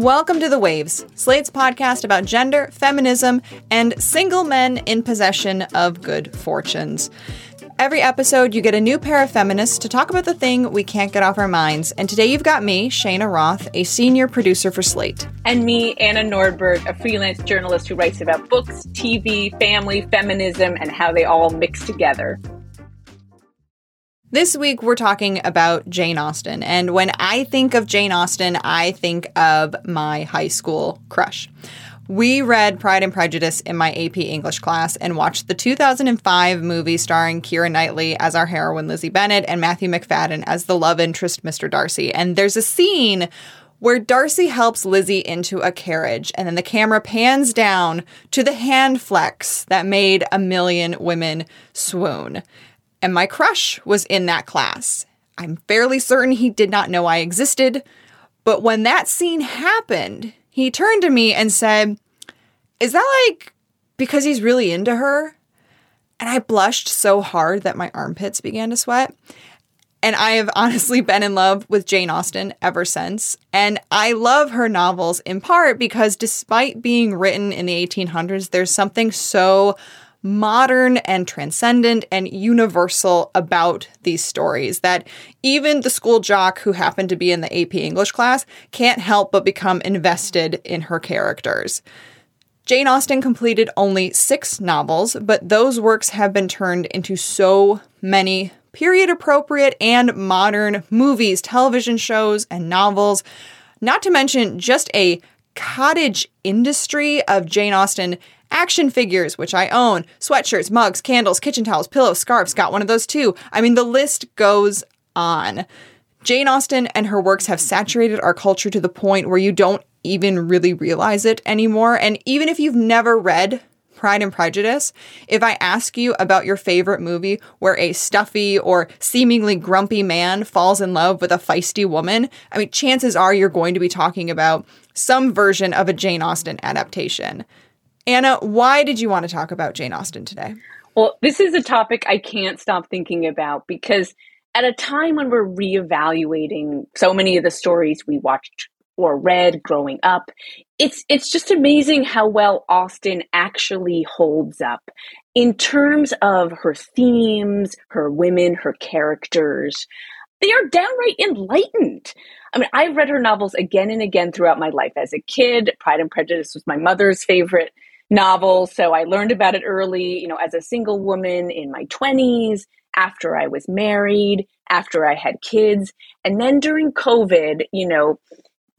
Welcome to The Waves, Slate's podcast about gender, feminism, and single men in possession of good fortunes. Every episode, you get a new pair of feminists to talk about the thing we can't get off our minds. And today, you've got me, Cheyna Roth, a senior producer for Slate. And me, Anna Nordberg, a freelance journalist who writes about books, TV, family, feminism, and how they all mix together. This week, we're talking about Jane Austen. And when I think of Jane Austen, I think of my high school crush. We read Pride and Prejudice in my AP English class and watched the 2005 movie starring Keira Knightley as our heroine Lizzie Bennet and Matthew Macfadyen as the love interest Mr. Darcy. And there's a scene where Darcy helps Lizzie into a carriage, and then the camera pans down to the hand flex that made a million women swoon and my crush was in that class. I'm fairly certain he did not know I existed, but when that scene happened, he turned to me and said, Is that like because he's really into her? And I blushed so hard that my armpits began to sweat. And I have honestly been in love with Jane Austen ever since. And I love her novels in part because despite being written in the 1800s, there's something so modern and transcendent and universal about these stories that even the school jock who happened to be in the AP English class can't help but become invested in her characters. Jane Austen completed only six novels, but those works have been turned into so many period appropriate and modern movies, television shows, and novels, not to mention just a cottage industry of Jane Austen Action figures, which I own, sweatshirts, mugs, candles, kitchen towels, pillows, scarves, got one of those too. I mean, the list goes on. Jane Austen and her works have saturated our culture to the point where you don't even really realize it anymore. And even if you've never read Pride and Prejudice, if I ask you about your favorite movie where a stuffy or seemingly grumpy man falls in love with a feisty woman, I mean, chances are you're going to be talking about some version of a Jane Austen adaptation. Anna, why did you want to talk about Jane Austen today? Well, this is a topic I can't stop thinking about because at a time when we're reevaluating so many of the stories we watched or read growing up, it's it's just amazing how well Austen actually holds up in terms of her themes, her women, her characters. They are downright enlightened. I mean, I've read her novels again and again throughout my life. As a kid, Pride and Prejudice was my mother's favorite novel. So I learned about it early, you know, as a single woman in my 20s, after I was married, after I had kids. And then during COVID, you know,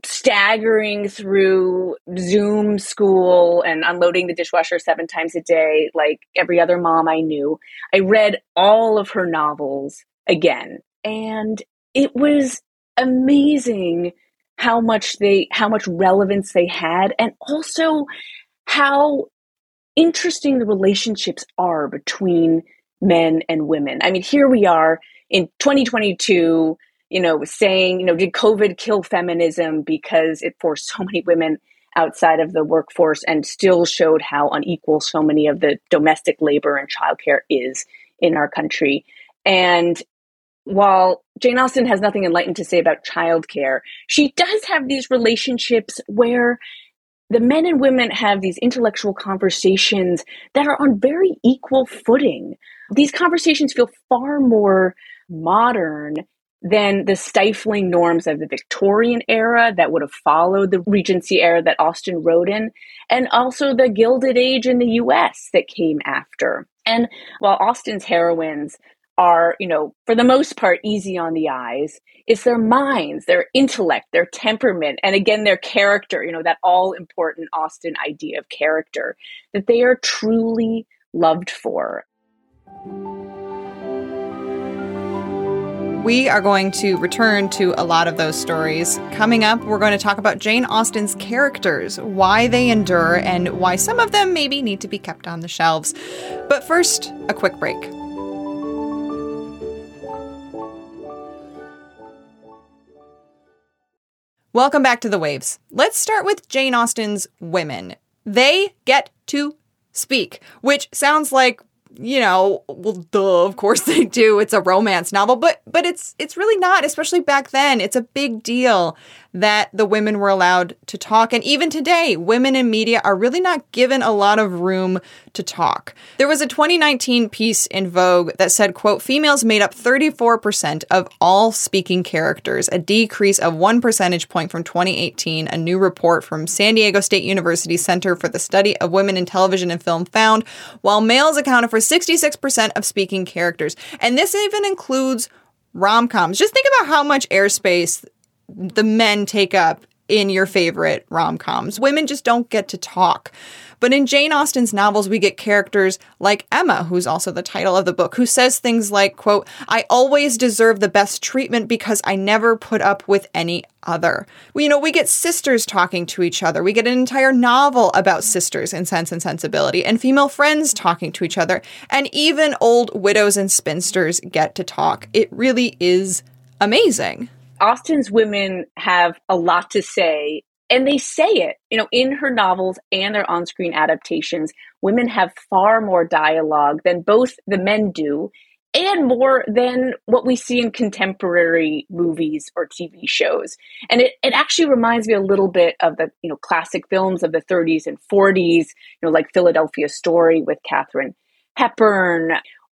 staggering through Zoom school and unloading the dishwasher seven times a day, like every other mom I knew, I read all of her novels again. And it was amazing how much they how much relevance they had and also how interesting the relationships are between men and women. I mean, here we are in 2022, you know, saying, you know, did COVID kill feminism because it forced so many women outside of the workforce and still showed how unequal so many of the domestic labor and childcare is in our country. And while Jane Austen has nothing enlightened to say about childcare, she does have these relationships where the men and women have these intellectual conversations that are on very equal footing. These conversations feel far more modern than the stifling norms of the Victorian era that would have followed the Regency era that Austen wrote in, and also the Gilded Age in the US that came after. And while Austen's heroines are, you know, for the most part, easy on the eyes. It's their minds, their intellect, their temperament, and again, their character, you know, that all important Austen idea of character that they are truly loved for. We are going to return to a lot of those stories. Coming up, we're going to talk about Jane Austen's characters, why they endure, and why some of them maybe need to be kept on the shelves. But first, a quick break. Welcome back to the waves. Let's start with Jane Austen's women. They get to speak, which sounds like you know, well, duh, of course they do. It's a romance novel, but but it's it's really not, especially back then. It's a big deal that the women were allowed to talk. And even today, women in media are really not given a lot of room to talk. There was a 2019 piece in Vogue that said, quote, females made up 34% of all speaking characters, a decrease of one percentage point from 2018, a new report from San Diego State University Center for the Study of Women in Television and Film found, while males accounted for 66% of speaking characters. And this even includes rom coms. Just think about how much airspace the men take up in your favorite rom coms. Women just don't get to talk. But in Jane Austen's novels, we get characters like Emma, who's also the title of the book, who says things like, quote, I always deserve the best treatment because I never put up with any other. You know, we get sisters talking to each other. We get an entire novel about sisters in Sense and Sensibility and female friends talking to each other. And even old widows and spinsters get to talk. It really is amazing. Austen's women have a lot to say and they say it you know in her novels and their on-screen adaptations women have far more dialogue than both the men do and more than what we see in contemporary movies or TV shows. And it, it actually reminds me a little bit of the, you know, classic films of the 30s and 40s, you know, like Philadelphia Story with Katharine Hepburn,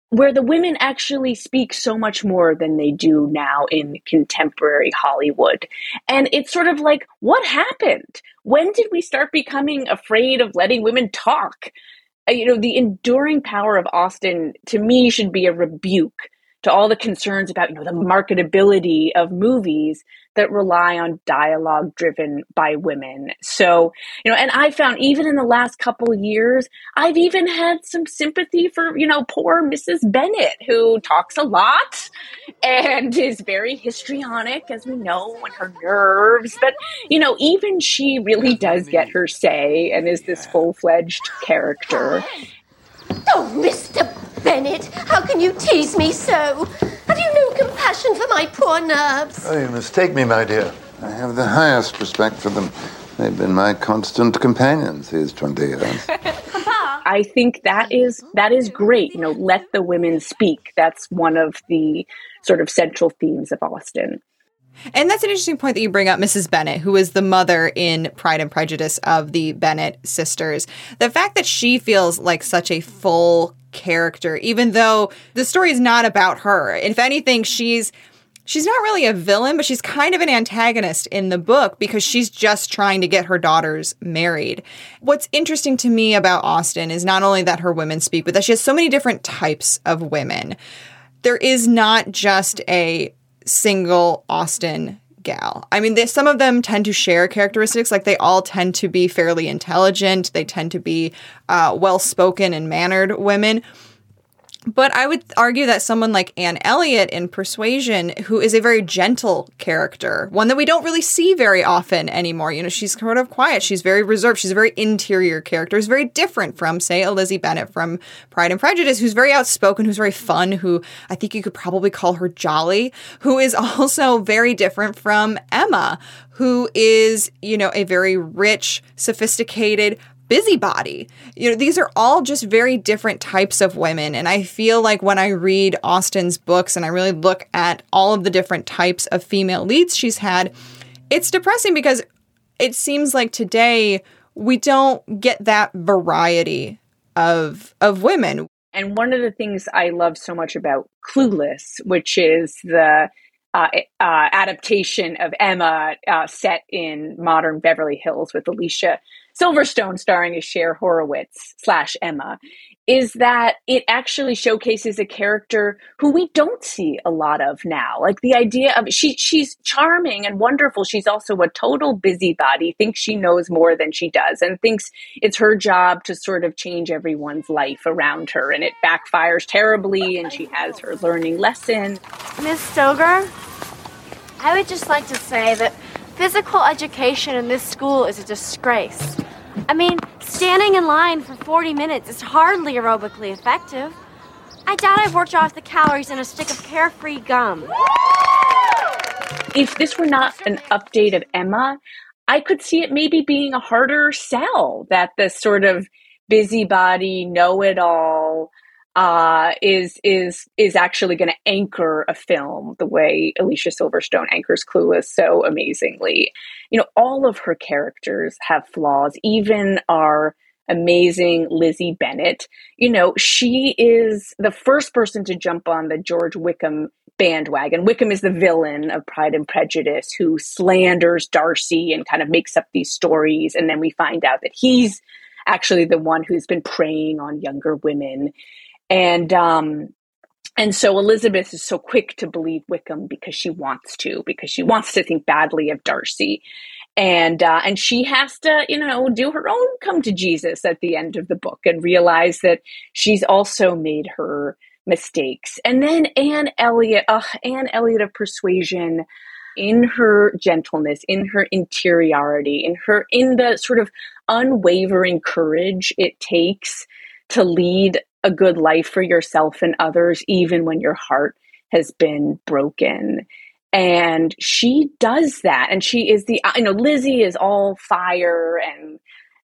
where the women actually speak so much more than they do now in contemporary Hollywood. And it's sort of like, what happened? When did we start becoming afraid of letting women talk? Uh, you know, the enduring power of Austen to me should be a rebuke to all the concerns about you know the marketability of movies that rely on dialogue driven by women. So you know and i found even in the last couple years i've even had some sympathy for you know poor mrs bennet who talks a lot and is very histrionic as we know and her nerves. But you know even she really does get her say and is this full-fledged character Oh, Mr. Bennet, how can you tease me so? Have you no compassion for my poor nerves? Oh, you mistake me, my dear. I have the highest respect for them. They've been my constant companions these 20 years. I think that is that is great. You know, let the women speak. That's one of the sort of central themes of Austen. And that's an interesting point that you bring up, Mrs. Bennet, who is the mother in Pride and Prejudice of the Bennet sisters. The fact that she feels like such a full character, even though the story is not about her. If anything, she's she's not really a villain, but she's kind of an antagonist in the book because she's just trying to get her daughters married. What's interesting to me about Austen is not only that her women speak, but that she has so many different types of women. There is not just a single Austen gal. I mean, they, some of them tend to share characteristics, like they all tend to be fairly intelligent, they tend to be uh, well spoken and mannered women. But I would argue that someone like Anne Elliot in Persuasion, who is a very gentle character, one that we don't really see very often anymore. You know, she's sort of quiet. She's very reserved. She's a very interior character. Is very different from, say, a Lizzie Bennet from Pride and Prejudice, who's very outspoken, who's very fun, who I think you could probably call her jolly, who is also very different from Emma, who is, you know, a very rich, sophisticated, busybody. You know, these are all just very different types of women. And I feel like when I read Austen's books and I really look at all of the different types of female leads she's had, it's depressing because it seems like today we don't get that variety of of women. And one of the things I love so much about Clueless, which is the uh, uh, adaptation of Emma uh, set in modern Beverly Hills with Alicia Silverstone starring as Cher Horowitz slash Emma, is that it actually showcases a character who we don't see a lot of now. Like the idea of she she's charming and wonderful. She's also a total busybody, thinks she knows more than she does, and thinks it's her job to sort of change everyone's life around her. And it backfires terribly, and she has her learning lesson. Miss Stoeger, I would just like to say that physical education in this school is a disgrace. I mean, standing in line for 40 minutes is hardly aerobically effective. I doubt I've worked off the calories in a stick of carefree gum. If this were not an update of Emma, I could see it maybe being a harder sell that the sort of busybody, know it all, uh, is is is actually going to anchor a film the way Alicia Silverstone anchors Clueless so amazingly. You know, all of her characters have flaws. Even our amazing Lizzie Bennet. You know, she is the first person to jump on the George Wickham bandwagon. Wickham is the villain of Pride and Prejudice who slanders Darcy and kind of makes up these stories. And then we find out that he's actually the one who's been preying on younger women and um, and so Elizabeth is so quick to believe Wickham because she wants to, because she wants to think badly of Darcy. And uh, and she has to, you know, do her own come to Jesus at the end of the book and realize that she's also made her mistakes. And then Anne Elliot, uh, Anne Elliot of Persuasion, in her gentleness, in her interiority, in her in the sort of unwavering courage it takes to lead a good life for yourself and others, even when your heart has been broken. And she does that. And she is the, you know, Lizzie is all fire and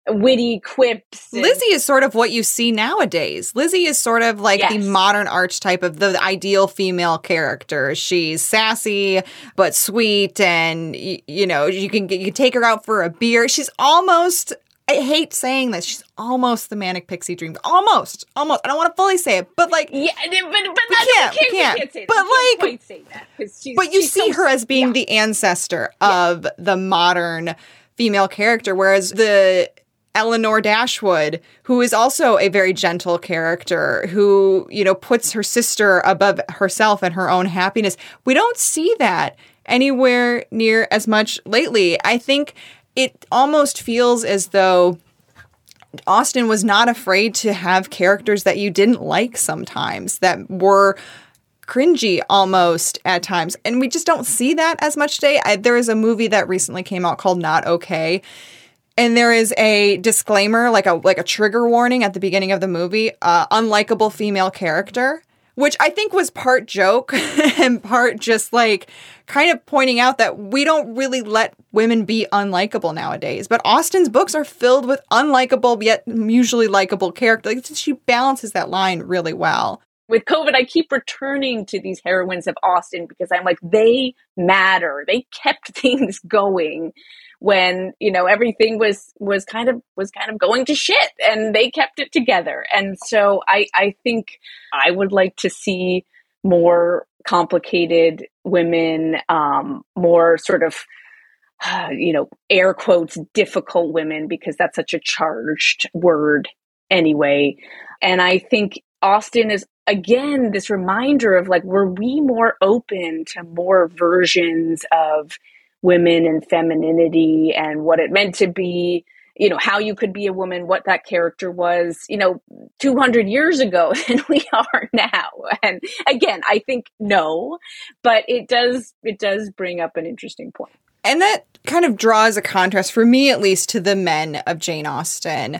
witty quips. And- Lizzie is sort of what you see nowadays. Lizzie is sort of like yes. the modern archetype of the ideal female character. She's sassy but sweet, and you know you can you can take her out for a beer. She's almost I hate saying this. She's almost the manic pixie dream. Almost, almost. I don't want to fully say it, but like, yeah, but, but we can't, we can't. can't say but like, say that but you see so, her as being yeah. the ancestor of yeah. the modern female character, whereas the Elinor Dashwood, who is also a very gentle character, who you know puts her sister above herself and her own happiness. We don't see that anywhere near as much lately. I think it almost feels as though Austen was not afraid to have characters that you didn't like sometimes, that were cringy almost at times. And we just don't see that as much today. I, there is a movie that recently came out called Not Okay. And there is a disclaimer, like a like a trigger warning at the beginning of the movie, uh, unlikable female character which I think was part joke and part just like kind of pointing out that we don't really let women be unlikable nowadays. But Austen's books are filled with unlikable yet usually likable characters. Like, she balances that line really well. With COVID, I keep returning to these heroines of Austen because I'm like, they matter. They kept things going when you know everything was was kind of was kind of going to shit and they kept it together. And so i i think i would like to see more complicated women um more sort of you know air quotes difficult women because that's such a charged word anyway. And i think austen is again this reminder of like were we more open to more versions of women and femininity and what it meant to be you know how you could be a woman what that character was you know 200 years ago than we are now and again i think no but it does it does bring up an interesting point. and that kind of draws a contrast for me at least to the men of jane austen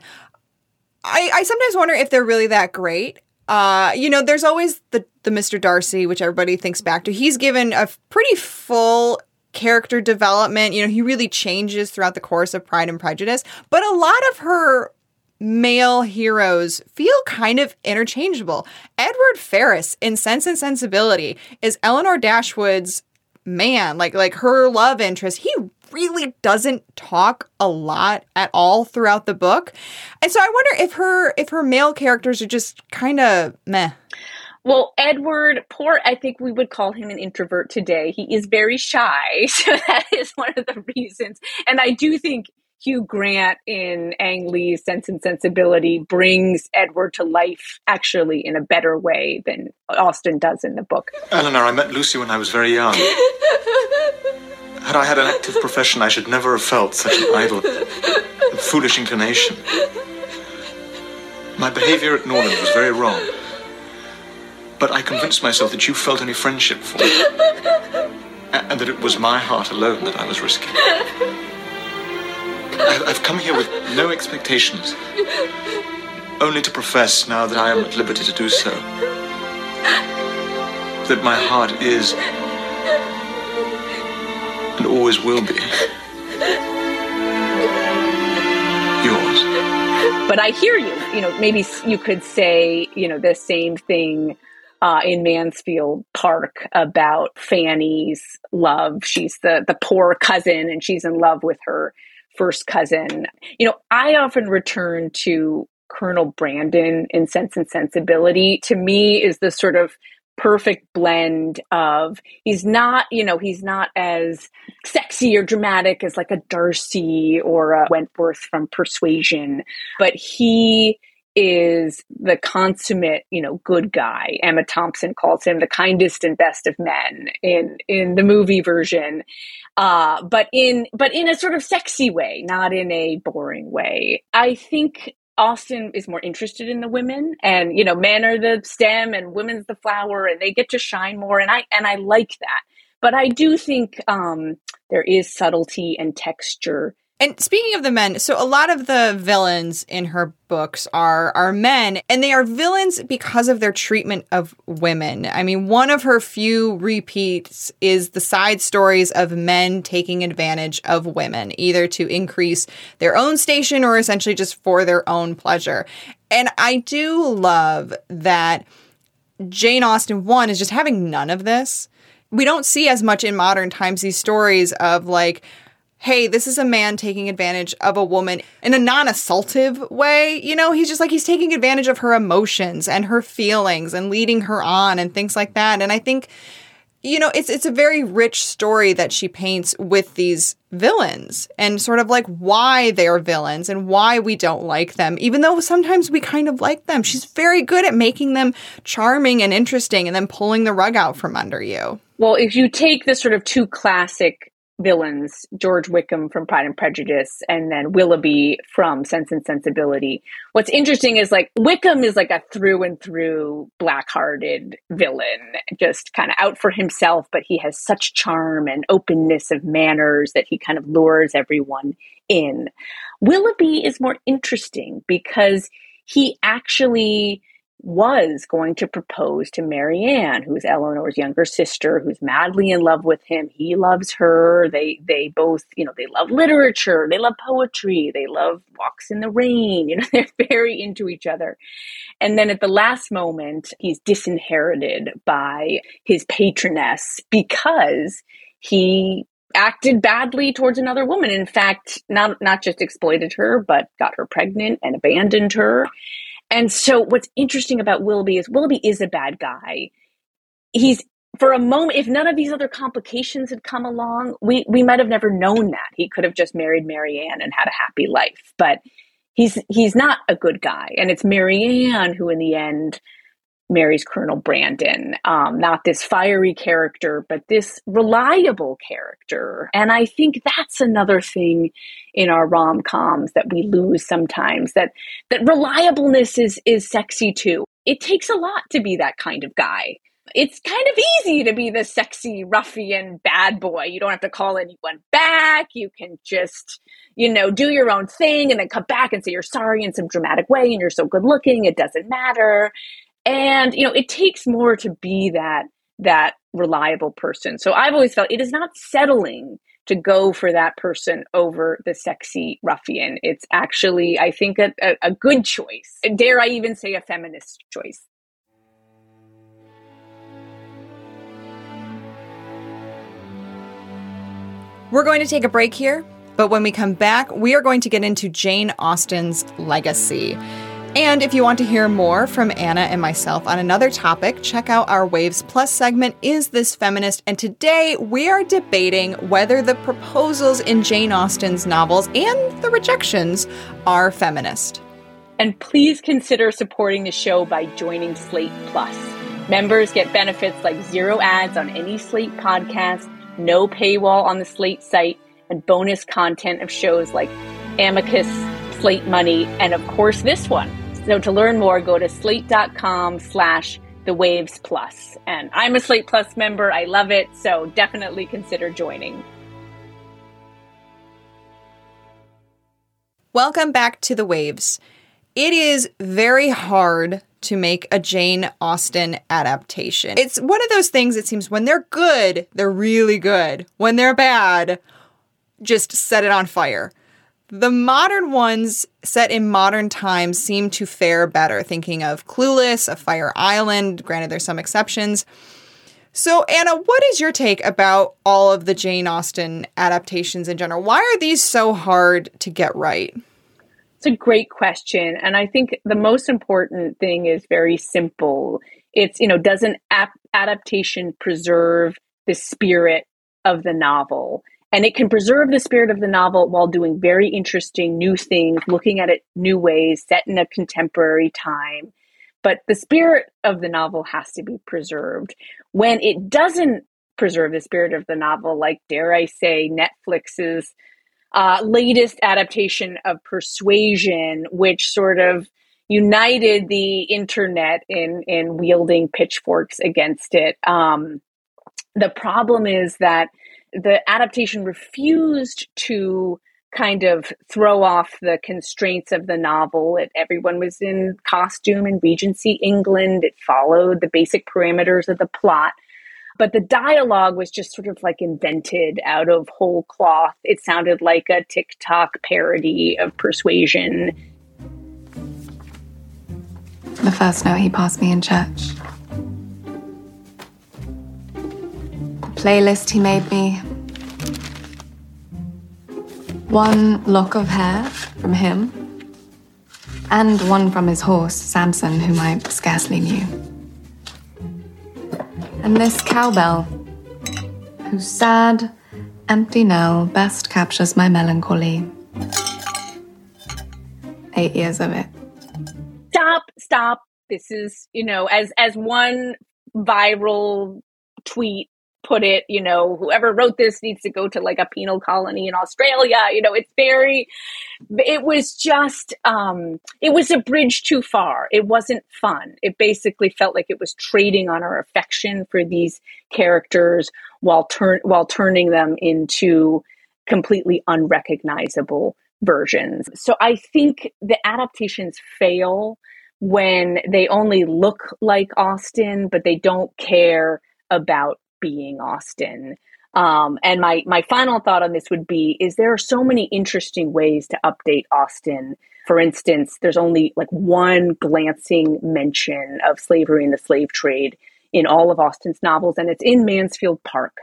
i i sometimes wonder if they're really that great uh, you know, there's always the the Mr. Darcy, which everybody thinks back to. He's given a pretty full character development. You know, he really changes throughout the course of Pride and Prejudice. But a lot of her male heroes feel kind of interchangeable. Edward Ferrars in Sense and Sensibility is Elinor Dashwood's man, like like her love interest. He really doesn't talk a lot at all throughout the book. And so I wonder if her if her male characters are just kind of meh. Well, Edward, poor, I think we would call him an introvert today. He is very shy. So that is one of the reasons. And I do think Hugh Grant in Ang Lee's Sense and Sensibility brings Edward to life actually in a better way than Austen does in the book. Elinor, I met Lucy when I was very young. Had I had an active profession, I should never have felt such an idle and foolish inclination. My behavior at Norland was very wrong. But I convinced myself that you felt any friendship for me. And that it was my heart alone that I was risking. I've come here with no expectations. Only to profess, now that I am at liberty to do so, that my heart is and always will be yours. But I hear you. You know, maybe you could say, you know, the same thing uh, in Mansfield Park about Fanny's love. She's the the poor cousin, and she's in love with her first cousin. You know, I often return to Colonel Brandon in Sense and Sensibility. To me, is the sort of perfect blend of he's not you know he's not as sexy or dramatic as like a darcy or a wentworth from persuasion but he is the consummate, you know, good guy. Emma Thompson calls him the kindest and best of men in in the movie version, uh, but in but in a sort of sexy way, not in a boring way. I think Austen is more interested in the women, and you know, men are the stem and women's the flower, and they get to shine more. And I and I like that. But I do think um, there is subtlety and texture and speaking of the men, so a lot of the villains in her books are are men, and they are villains because of their treatment of women. I mean, one of her few repeats is the side stories of men taking advantage of women, either to increase their own station or essentially just for their own pleasure. And I do love that Jane Austen one is just having none of this. We don't see as much in modern times these stories of like hey, this is a man taking advantage of a woman in a non assaultive way. You know, he's just like, he's taking advantage of her emotions and her feelings and leading her on and things like that. And I think, you know, it's it's a very rich story that she paints with these villains and sort of like why they're villains and why we don't like them, even though sometimes we kind of like them. She's very good at making them charming and interesting and then pulling the rug out from under you. Well, if you take the sort of two classic villains George Wickham from Pride and Prejudice and then Willoughby from Sense and Sensibility. What's interesting is like Wickham is like a through and through black-hearted villain, just kind of out for himself, but he has such charm and openness of manners that he kind of lures everyone in. Willoughby is more interesting because he actually was going to propose to Marianne, who's Elinor's younger sister, who's madly in love with him. He loves her. They they both, you know, they love literature, they love poetry, they love walks in the rain. You know, they're very into each other. And then at the last moment, he's disinherited by his patroness because he acted badly towards another woman. In fact, not not just exploited her, but got her pregnant and abandoned her. And so what's interesting about Willoughby is Willoughby is a bad guy. He's for a moment, if none of these other complications had come along, we, we might have never known that. He could have just married Marianne and had a happy life. But he's he's not a good guy. And it's Marianne who in the end marries Colonel Brandon. Um, not this fiery character, but this reliable character. And I think that's another thing in our rom coms that we lose sometimes. That that reliableness is is sexy too. It takes a lot to be that kind of guy. It's kind of easy to be the sexy ruffian bad boy. You don't have to call anyone back. You can just, you know, do your own thing and then come back and say you're sorry in some dramatic way and you're so good looking. It doesn't matter and you know it takes more to be that that reliable person. So i've always felt it is not settling to go for that person over the sexy ruffian. It's actually i think a, a, a good choice. Dare i even say a feminist choice. We're going to take a break here, but when we come back, we are going to get into Jane Austen's legacy. And if you want to hear more from Anna and myself on another topic, check out our Waves Plus segment, Is This Feminist? And today we are debating whether the proposals in Jane Austen's novels and the rejections are feminist. And please consider supporting the show by joining Slate Plus. Members get benefits like zero ads on any Slate podcast, no paywall on the Slate site, and bonus content of shows like Amicus, Slate Money, and of course this one. So to learn more, go to slate.com slash the waves plus. And I'm a Slate Plus member. I love it. So definitely consider joining. Welcome back to the waves. It is very hard to make a Jane Austen adaptation. It's one of those things it seems when they're good, they're really good. When they're bad, just set it on fire The modern ones set in modern times seem to fare better, thinking of Clueless, A Fire Island, granted there's some exceptions. So, Anna, what is your take about all of the Jane Austen adaptations in general? Why are these so hard to get right? It's a great question. And I think the most important thing is very simple. It's, you know, does an ap- adaptation preserve the spirit of the novel? And it can preserve the spirit of the novel while doing very interesting new things, looking at it new ways, set in a contemporary time but the spirit of the novel has to be preserved. When it doesn't preserve the spirit of the novel, like, dare I say, Netflix's uh, latest adaptation of Persuasion, which sort of united the internet in, in wielding pitchforks against it. Um, the problem is that the adaptation refused to kind of throw off the constraints of the novel. It, everyone was in costume in Regency England. It followed the basic parameters of the plot. But the dialogue was just sort of like invented out of whole cloth. It sounded like a TikTok parody of Persuasion. The first note he passed me in church. Playlist he made me one lock of hair from him, and one from his horse, Samson, whom I scarcely knew. And this cowbell, whose sad, empty knell best captures my melancholy. Eight years of it. Stop, stop. This is, you know, as as one viral tweet put it, you know, whoever wrote this needs to go to like a penal colony in Australia. You know, it's very, it was just, um, it was a bridge too far. It wasn't fun. It basically felt like it was trading on our affection for these characters while turn, while turning them into completely unrecognizable versions. So I think the adaptations fail when they only look like Austen, but they don't care about being Austen. Um, and my my final thought on this would be: is there are so many interesting ways to update Austen. For instance, there's only like one glancing mention of slavery and the slave trade in all of Austen's novels, and it's in Mansfield Park,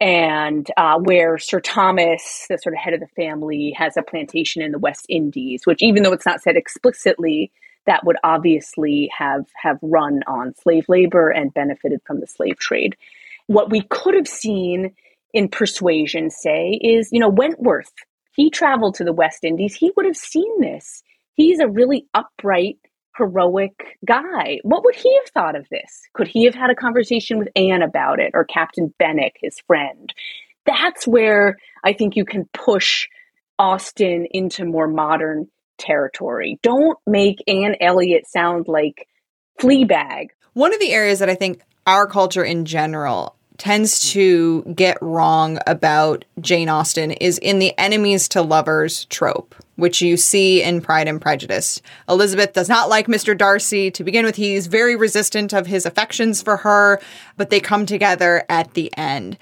and uh, where Sir Thomas, the sort of head of the family, has a plantation in the West Indies, which, even though it's not said explicitly, that would obviously have have run on slave labor and benefited from the slave trade. What we could have seen in Persuasion, say, is, you know, Wentworth. He traveled to the West Indies. He would have seen this. He's a really upright, heroic guy. What would he have thought of this? Could he have had a conversation with Anne about it or Captain Benwick, his friend? That's where I think you can push Austen into more modern territory. Don't make Anne Elliot sound like Fleabag. One of the areas that I think our culture in general tends to get wrong about Jane Austen is in the enemies to lovers trope, which you see in Pride and Prejudice. Elizabeth does not like Mr. Darcy. To begin with, he's very resistant of his affections for her, but they come together at the end.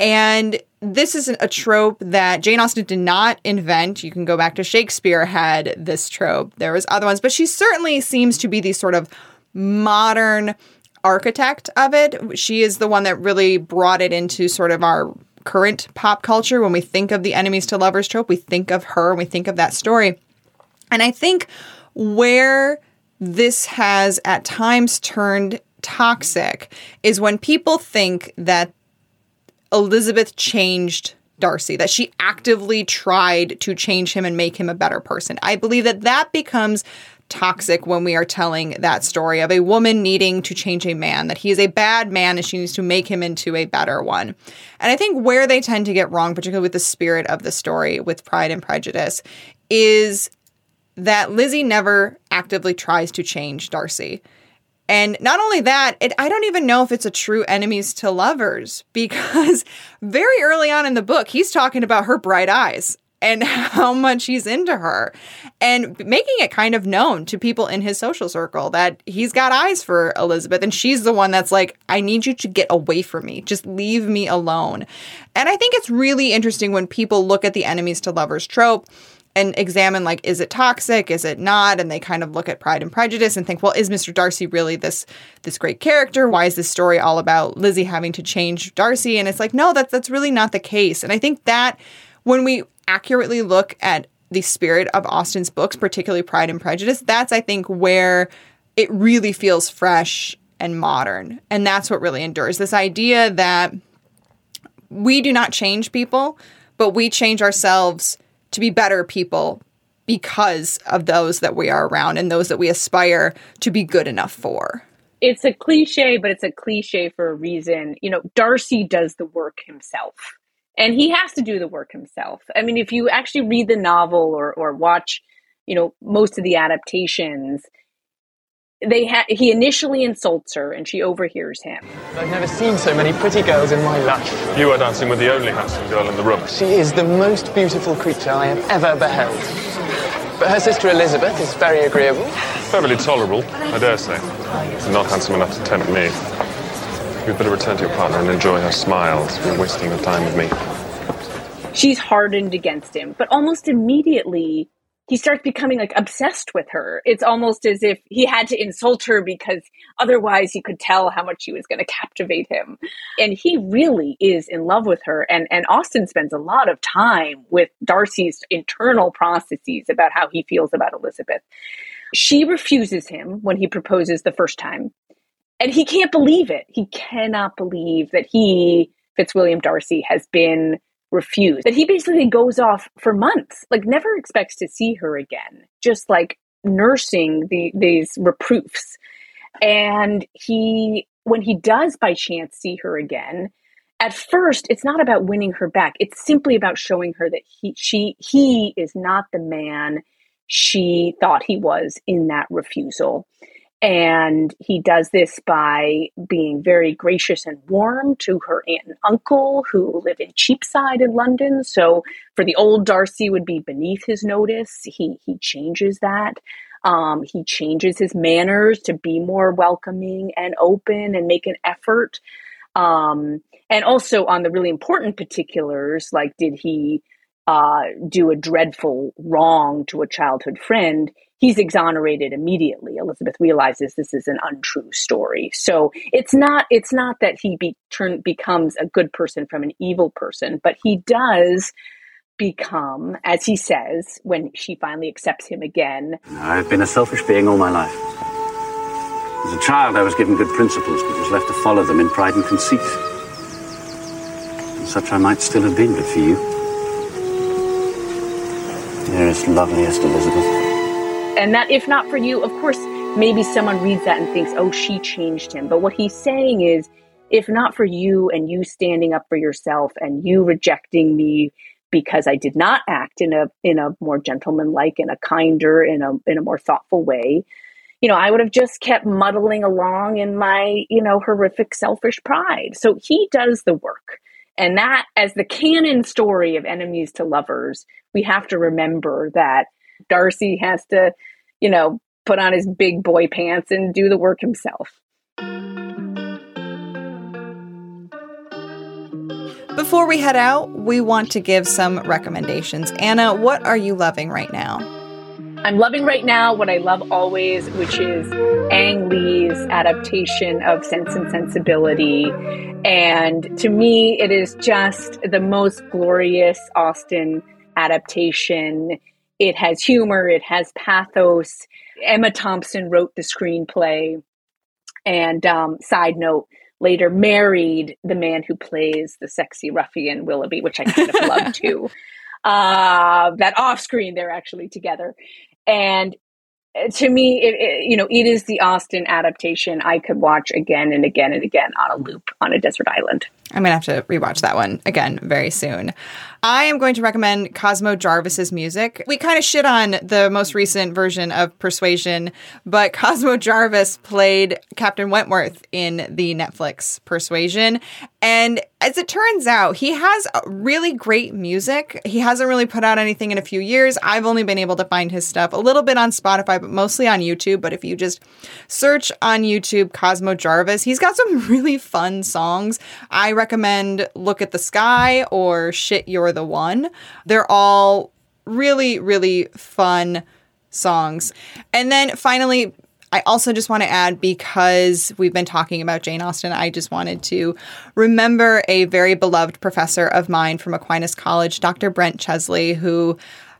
And this is a trope that Jane Austen did not invent. You can go back to Shakespeare had this trope. There was other ones, but she certainly seems to be the sort of modern architect of it. She is the one that really brought it into sort of our current pop culture. When we think of the enemies to lovers trope, we think of her and we think of that story. And I think where this has at times turned toxic is when people think that Elizabeth changed Darcy, that she actively tried to change him and make him a better person. I believe that that becomes toxic when we are telling that story of a woman needing to change a man, that he is a bad man and she needs to make him into a better one. And I think where they tend to get wrong, particularly with the spirit of the story with Pride and Prejudice, is that Lizzie never actively tries to change Darcy. And not only that, it, I don't even know if it's a true enemies to lovers because very early on in the book, he's talking about her bright eyes and how much he's into her and making it kind of known to people in his social circle that he's got eyes for Elizabeth and she's the one that's like I need you to get away from me. Just leave me alone. And I think it's really interesting when people look at the enemies to lovers trope and examine like is it toxic? Is it not? And they kind of look at pride and prejudice and think well is mr darcy really this this great character? Why is this story all about lizzie having to change darcy? And it's like no that's that's really not the case. And i think that when we accurately look at the spirit of austen's books particularly pride and prejudice that's i think where it really feels fresh and modern and that's what really endures this idea that we do not change people but we change ourselves to be better people because of those that we are around and those that we aspire to be good enough for. It's a cliche, but it's a cliche for a reason. You know, Darcy does the work himself. And he has to do the work himself. I mean, if you actually read the novel or, or watch, you know, most of the adaptations, they ha- he initially insults her and she overhears him. I've never seen so many pretty girls in my life. You are dancing with the only handsome girl in the room. She is the most beautiful creature I have ever beheld. But her sister Elizabeth is very agreeable. Perfectly tolerable, I dare say. Not handsome enough to tempt me. You'd better return to your partner and enjoy her smiles. You're wasting your time with me. She's hardened against him, but almost immediately he starts becoming like obsessed with her. It's almost as if he had to insult her because otherwise he could tell how much she was going to captivate him. And he really is in love with her. And, and Austen spends a lot of time with Darcy's internal processes about how he feels about Elizabeth. She refuses him when he proposes the first time. And he can't believe it. He cannot believe that he, Fitzwilliam Darcy, has been refused. That he basically goes off for months, like never expects to see her again, just like nursing the, these reproofs. And he, when he does by chance see her again, at first it's not about winning her back. It's simply about showing her that he, she, he is not the man she thought he was in that refusal. And he does this by being very gracious and warm to her aunt and uncle who live in Cheapside in London. So for the old Darcy would be beneath his notice. He he changes that. Um, he changes his manners to be more welcoming and open and make an effort. Um, and also on the really important particulars, like did he uh, do a dreadful wrong to a childhood friend? He's exonerated immediately. Elizabeth realizes this is an untrue story. So it's not it's not that he be, turn, becomes a good person from an evil person, but he does become, as he says, when she finally accepts him again. I've been a selfish being all my life. As a child, I was given good principles, but was left to follow them in pride and conceit. And such I might still have been, but for you. Dearest, loveliest Elizabeth. And that, if not for you, of course, maybe someone reads that and thinks, oh, she changed him. But what he's saying is, if not for you and you standing up for yourself and you rejecting me because I did not act in a in a more gentlemanlike, in a kinder, in a in a more thoughtful way, you know, I would have just kept muddling along in my, you know, horrific selfish pride. So he does the work. And that, as the canon story of enemies to lovers, we have to remember that Darcy has to, you know, put on his big boy pants and do the work himself. Before we head out, we want to give some recommendations. Anna, what are you loving right now? I'm loving right now what I love always, which is Ang Lee's adaptation of Sense and Sensibility. And to me, it is just the most glorious Austen adaptation. It has humor, it has pathos. Emma Thompson wrote the screenplay. And um, side note, later married the man who plays the sexy ruffian Willoughby, which I kind of love too. Uh, that off screen, they're actually together. And to me, it, it, you know, it is the Austen adaptation I could watch again and again and again on a loop on a desert island. I'm gonna have to rewatch that one again very soon. I am going to recommend Cosmo Jarvis's music. We kind of shit on the most recent version of Persuasion, but Cosmo Jarvis played Captain Wentworth in the Netflix Persuasion. And as it turns out, he has really great music. He hasn't really put out anything in a few years. I've only been able to find his stuff a little bit on Spotify, but mostly on YouTube. But if you just search on YouTube Cosmo Jarvis, he's got some really fun songs. I recommend Look at the Sky or Shit You're the One. They're all really, really fun songs. And then finally, I also just want to add because we've been talking about Jane Austen, I just wanted to remember a very beloved professor of mine from Aquinas College, Dr. Brent Chesley, who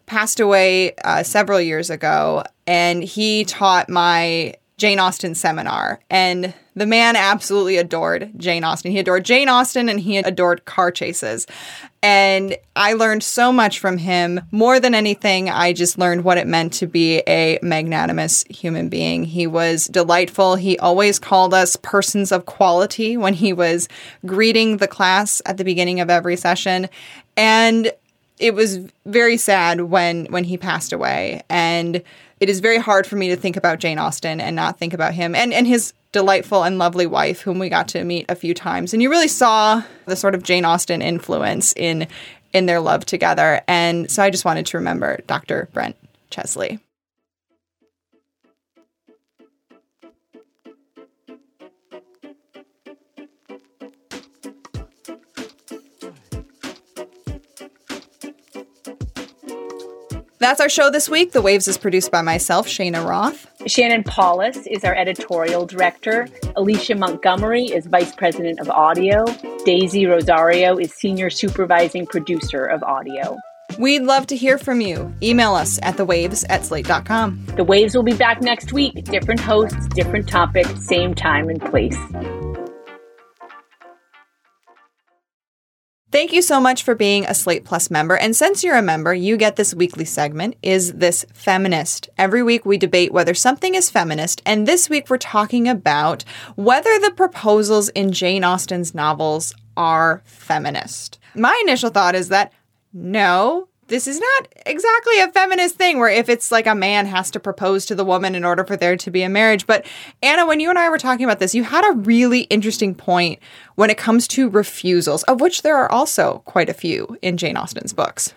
passed away uh, several years ago. And he taught my Jane Austen seminar. And the man absolutely adored Jane Austen. He adored Jane Austen and he adored car chases. And I learned so much from him. More than anything, I just learned what it meant to be a magnanimous human being. He was delightful. He always called us persons of quality when he was greeting the class at the beginning of every session. And it was very sad when when he passed away and it is very hard for me to think about Jane Austen and not think about him and and his delightful and lovely wife whom we got to meet a few times and you really saw the sort of Jane Austen influence in in their love together and so I just wanted to remember Dr. Brent Chesley. That's our show this week. The Waves is produced by myself, Cheyna Roth. Shannon Palus is our editorial director. Alicia Montgomery is vice president of audio. Daisy Rosario is senior supervising producer of audio. We'd love to hear from you. Email us at thewaves at slate.com. The Waves will be back next week. Different hosts, different topic, same time and place. Thank you so much for being a Slate Plus member. And since you're a member, you get this weekly segment Is This Feminist? Every week we debate whether something is feminist. And this week we're talking about whether the proposals in Jane Austen's novels are feminist. My initial thought is that no, this is not exactly a feminist thing where if it's like a man has to propose to the woman in order for there to be a marriage. But Anna, when you and I were talking about this, you had a really interesting point when it comes to refusals, of which there are also quite a few in Jane Austen's books.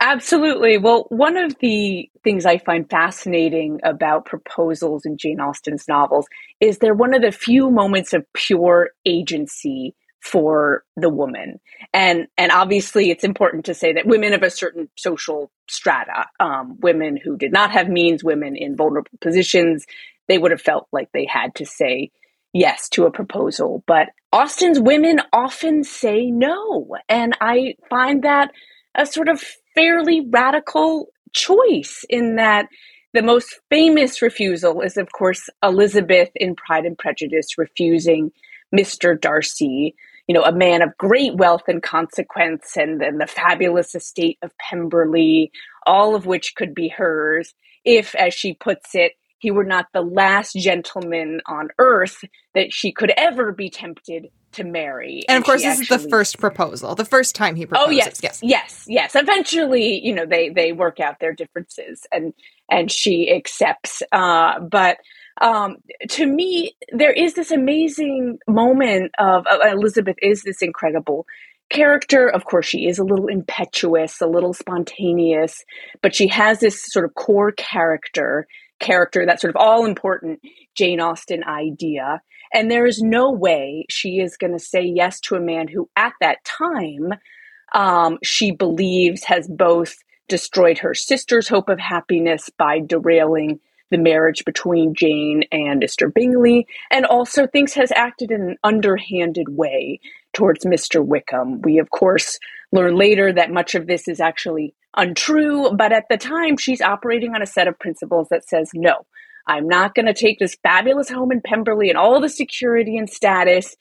Absolutely. Well, one of the things I find fascinating about proposals in Jane Austen's novels is they're one of the few moments of pure agency for the woman and and obviously it's important to say that women of a certain social strata um, women who did not have means women in vulnerable positions they would have felt like they had to say yes to a proposal but austen's women often say no and i find that a sort of fairly radical choice in that the most famous refusal is of course elizabeth in pride and prejudice refusing Mr. Darcy, you know, a man of great wealth and consequence, and then the fabulous estate of Pemberley, all of which could be hers, if, as she puts it, he were not the last gentleman on earth that she could ever be tempted to marry. And, and of course, this actually, is the first proposal, the first time he proposes. Oh yes, yes, yes, yes. Eventually, you know, they they work out their differences, and and she accepts. Uh, but um, to me, there is this amazing moment of uh, Elizabeth is this incredible character. Of course, she is a little impetuous, a little spontaneous, but she has this sort of core character, character, that sort of all important Jane Austen idea. And there is no way she is going to say yes to a man who, at that time, um, she believes has both destroyed her sister's hope of happiness by derailing the marriage between Jane and Mr. Bingley, and also thinks has acted in an underhanded way towards Mr. Wickham. We, of course, learn later that much of this is actually untrue, but at the time, she's operating on a set of principles that says, no, I'm not going to take this fabulous home in Pemberley and all the security and status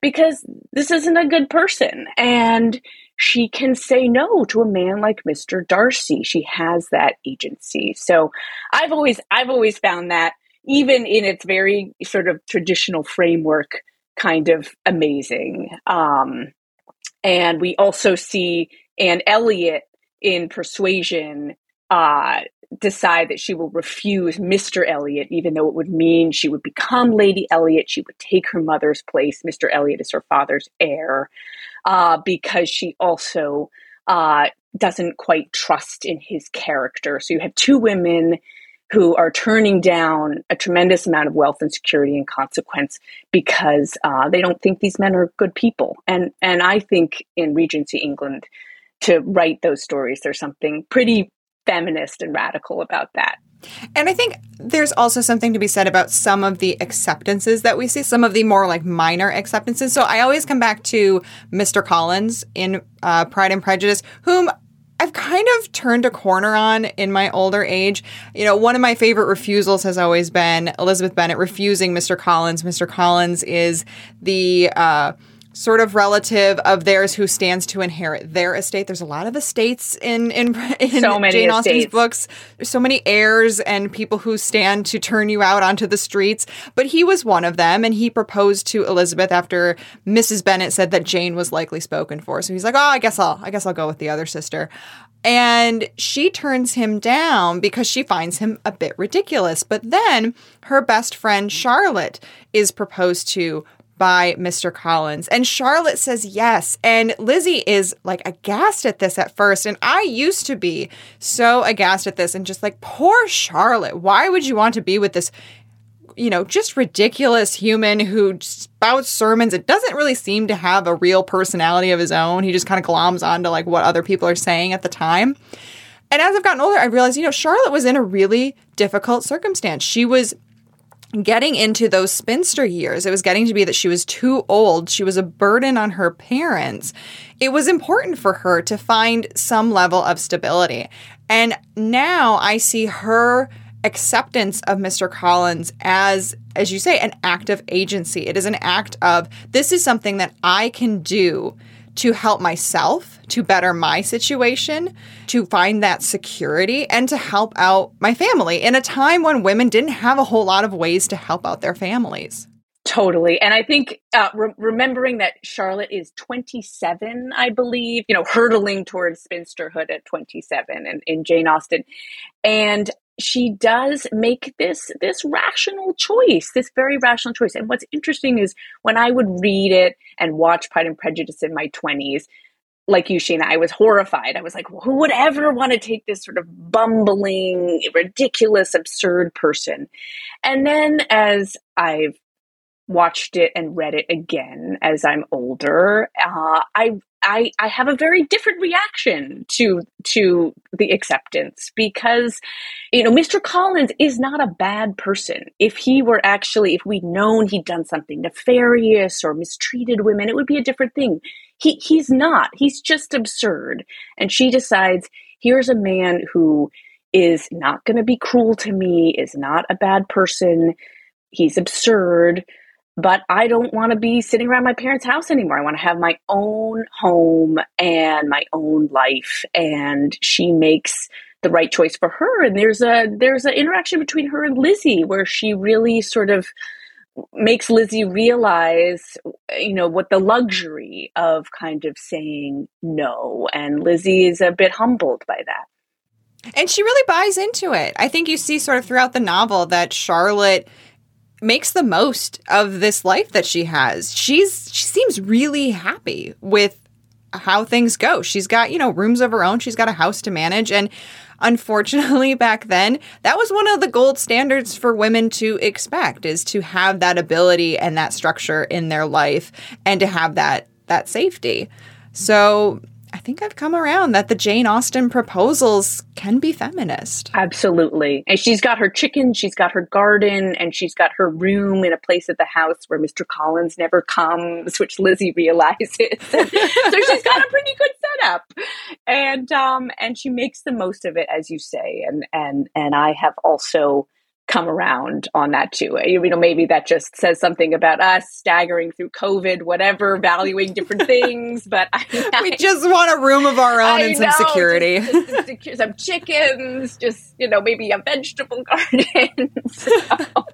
because this isn't a good person. And she can say no to a man like Mr. Darcy. She has that agency. So I've always I've always found that even in its very sort of traditional framework kind of amazing. Um, and we also see Anne Elliot in Persuasion uh, decide that she will refuse Mr. Elliot, even though it would mean she would become Lady Elliot. She would take her mother's place. Mr. Elliot is her father's heir uh, because she also uh, doesn't quite trust in his character. So you have two women who are turning down a tremendous amount of wealth and security and consequence because uh, they don't think these men are good people. And and I think in Regency England to write those stories, there's something pretty feminist and radical about that. And I think there's also something to be said about some of the acceptances that we see, some of the more like minor acceptances. So I always come back to Mr. Collins in uh, Pride and Prejudice, whom I've kind of turned a corner on in my older age. You know, one of my favorite refusals has always been Elizabeth Bennet refusing Mr. Collins. Mr. Collins is the uh, sort of relative of theirs who stands to inherit their estate. There's a lot of estates in in, in So Jane Austen's estates. books. There's so many heirs and people who stand to turn you out onto the streets. But he was one of them, and he proposed to Elizabeth after Mrs. Bennet said that Jane was likely spoken for. So he's like, "Oh, I guess I'll I guess I'll go with the other sister." And she turns him down because she finds him a bit ridiculous. But then her best friend Charlotte is proposed to by Mr. Collins. And Charlotte says yes. And Lizzie is like aghast at this at first. And I used to be so aghast at this and just like, poor Charlotte. Why would you want to be with this? You know, just ridiculous human who spouts sermons. It doesn't really seem to have a real personality of his own. He just kind of gloms onto like what other people are saying at the time. And as I've gotten older, I realized, you know, Charlotte was in a really difficult circumstance. She was getting into those spinster years. It was getting to be that she was too old. She was a burden on her parents. It was important for her to find some level of stability. And now I see her acceptance of Mr. Collins as as you say an act of agency. It is an act of this is something that I can do to help myself, to better my situation, to find that security, and to help out my family in a time when women didn't have a whole lot of ways to help out their families. Totally. And I think uh, re- remembering that Charlotte is 27, I believe, you know, hurtling towards spinsterhood at 27 and in Jane Austen. And she does make this this rational choice, this very rational choice. And what's interesting is when I would read it and watch Pride and Prejudice in my 20s, like you, Cheyna, I was horrified. I was like, who would ever want to take this sort of bumbling, ridiculous, absurd person? And then as I've watched it and read it again as I'm older, uh, I I I have a very different reaction to to the acceptance because you know Mr. Collins is not a bad person. If he were actually if we'd known he'd done something nefarious or mistreated women, it would be a different thing. He he's not. He's just absurd. And she decides here's a man who is not going to be cruel to me, is not a bad person. He's absurd but I don't want to be sitting around my parents' house anymore. I want to have my own home and my own life. And she makes the right choice for her. And there's a there's an interaction between her and Lizzie where she really sort of makes Lizzie realize, you know, what the luxury of kind of saying no. And Lizzie is a bit humbled by that. And she really buys into it. I think you see sort of throughout the novel that Charlotte makes the most of this life that she has. She's she seems really happy with how things go. She's got, you know, rooms of her own, she's got a house to manage and unfortunately back then, that was one of the gold standards for women to expect is to have that ability and that structure in their life and to have that that safety. So, think I've come around that the Jane Austen proposals can be feminist. Absolutely. And she's got her chicken, she's got her garden, and she's got her room in a place at the house where Mr. Collins never comes, which Lizzie realizes. so she's got a pretty good setup. And um and she makes the most of it as you say. And and and I have also come around on that too. You know, maybe that just says something about us staggering through COVID, whatever, valuing different things. But I, we just want a room of our own I and some know, security. just- just some secu- some chickens, just you know, maybe a vegetable garden. So-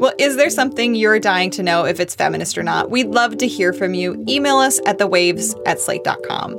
Well, is there something you're dying to know if it's feminist or not? We'd love to hear from you. Email us at the waves at slate.com.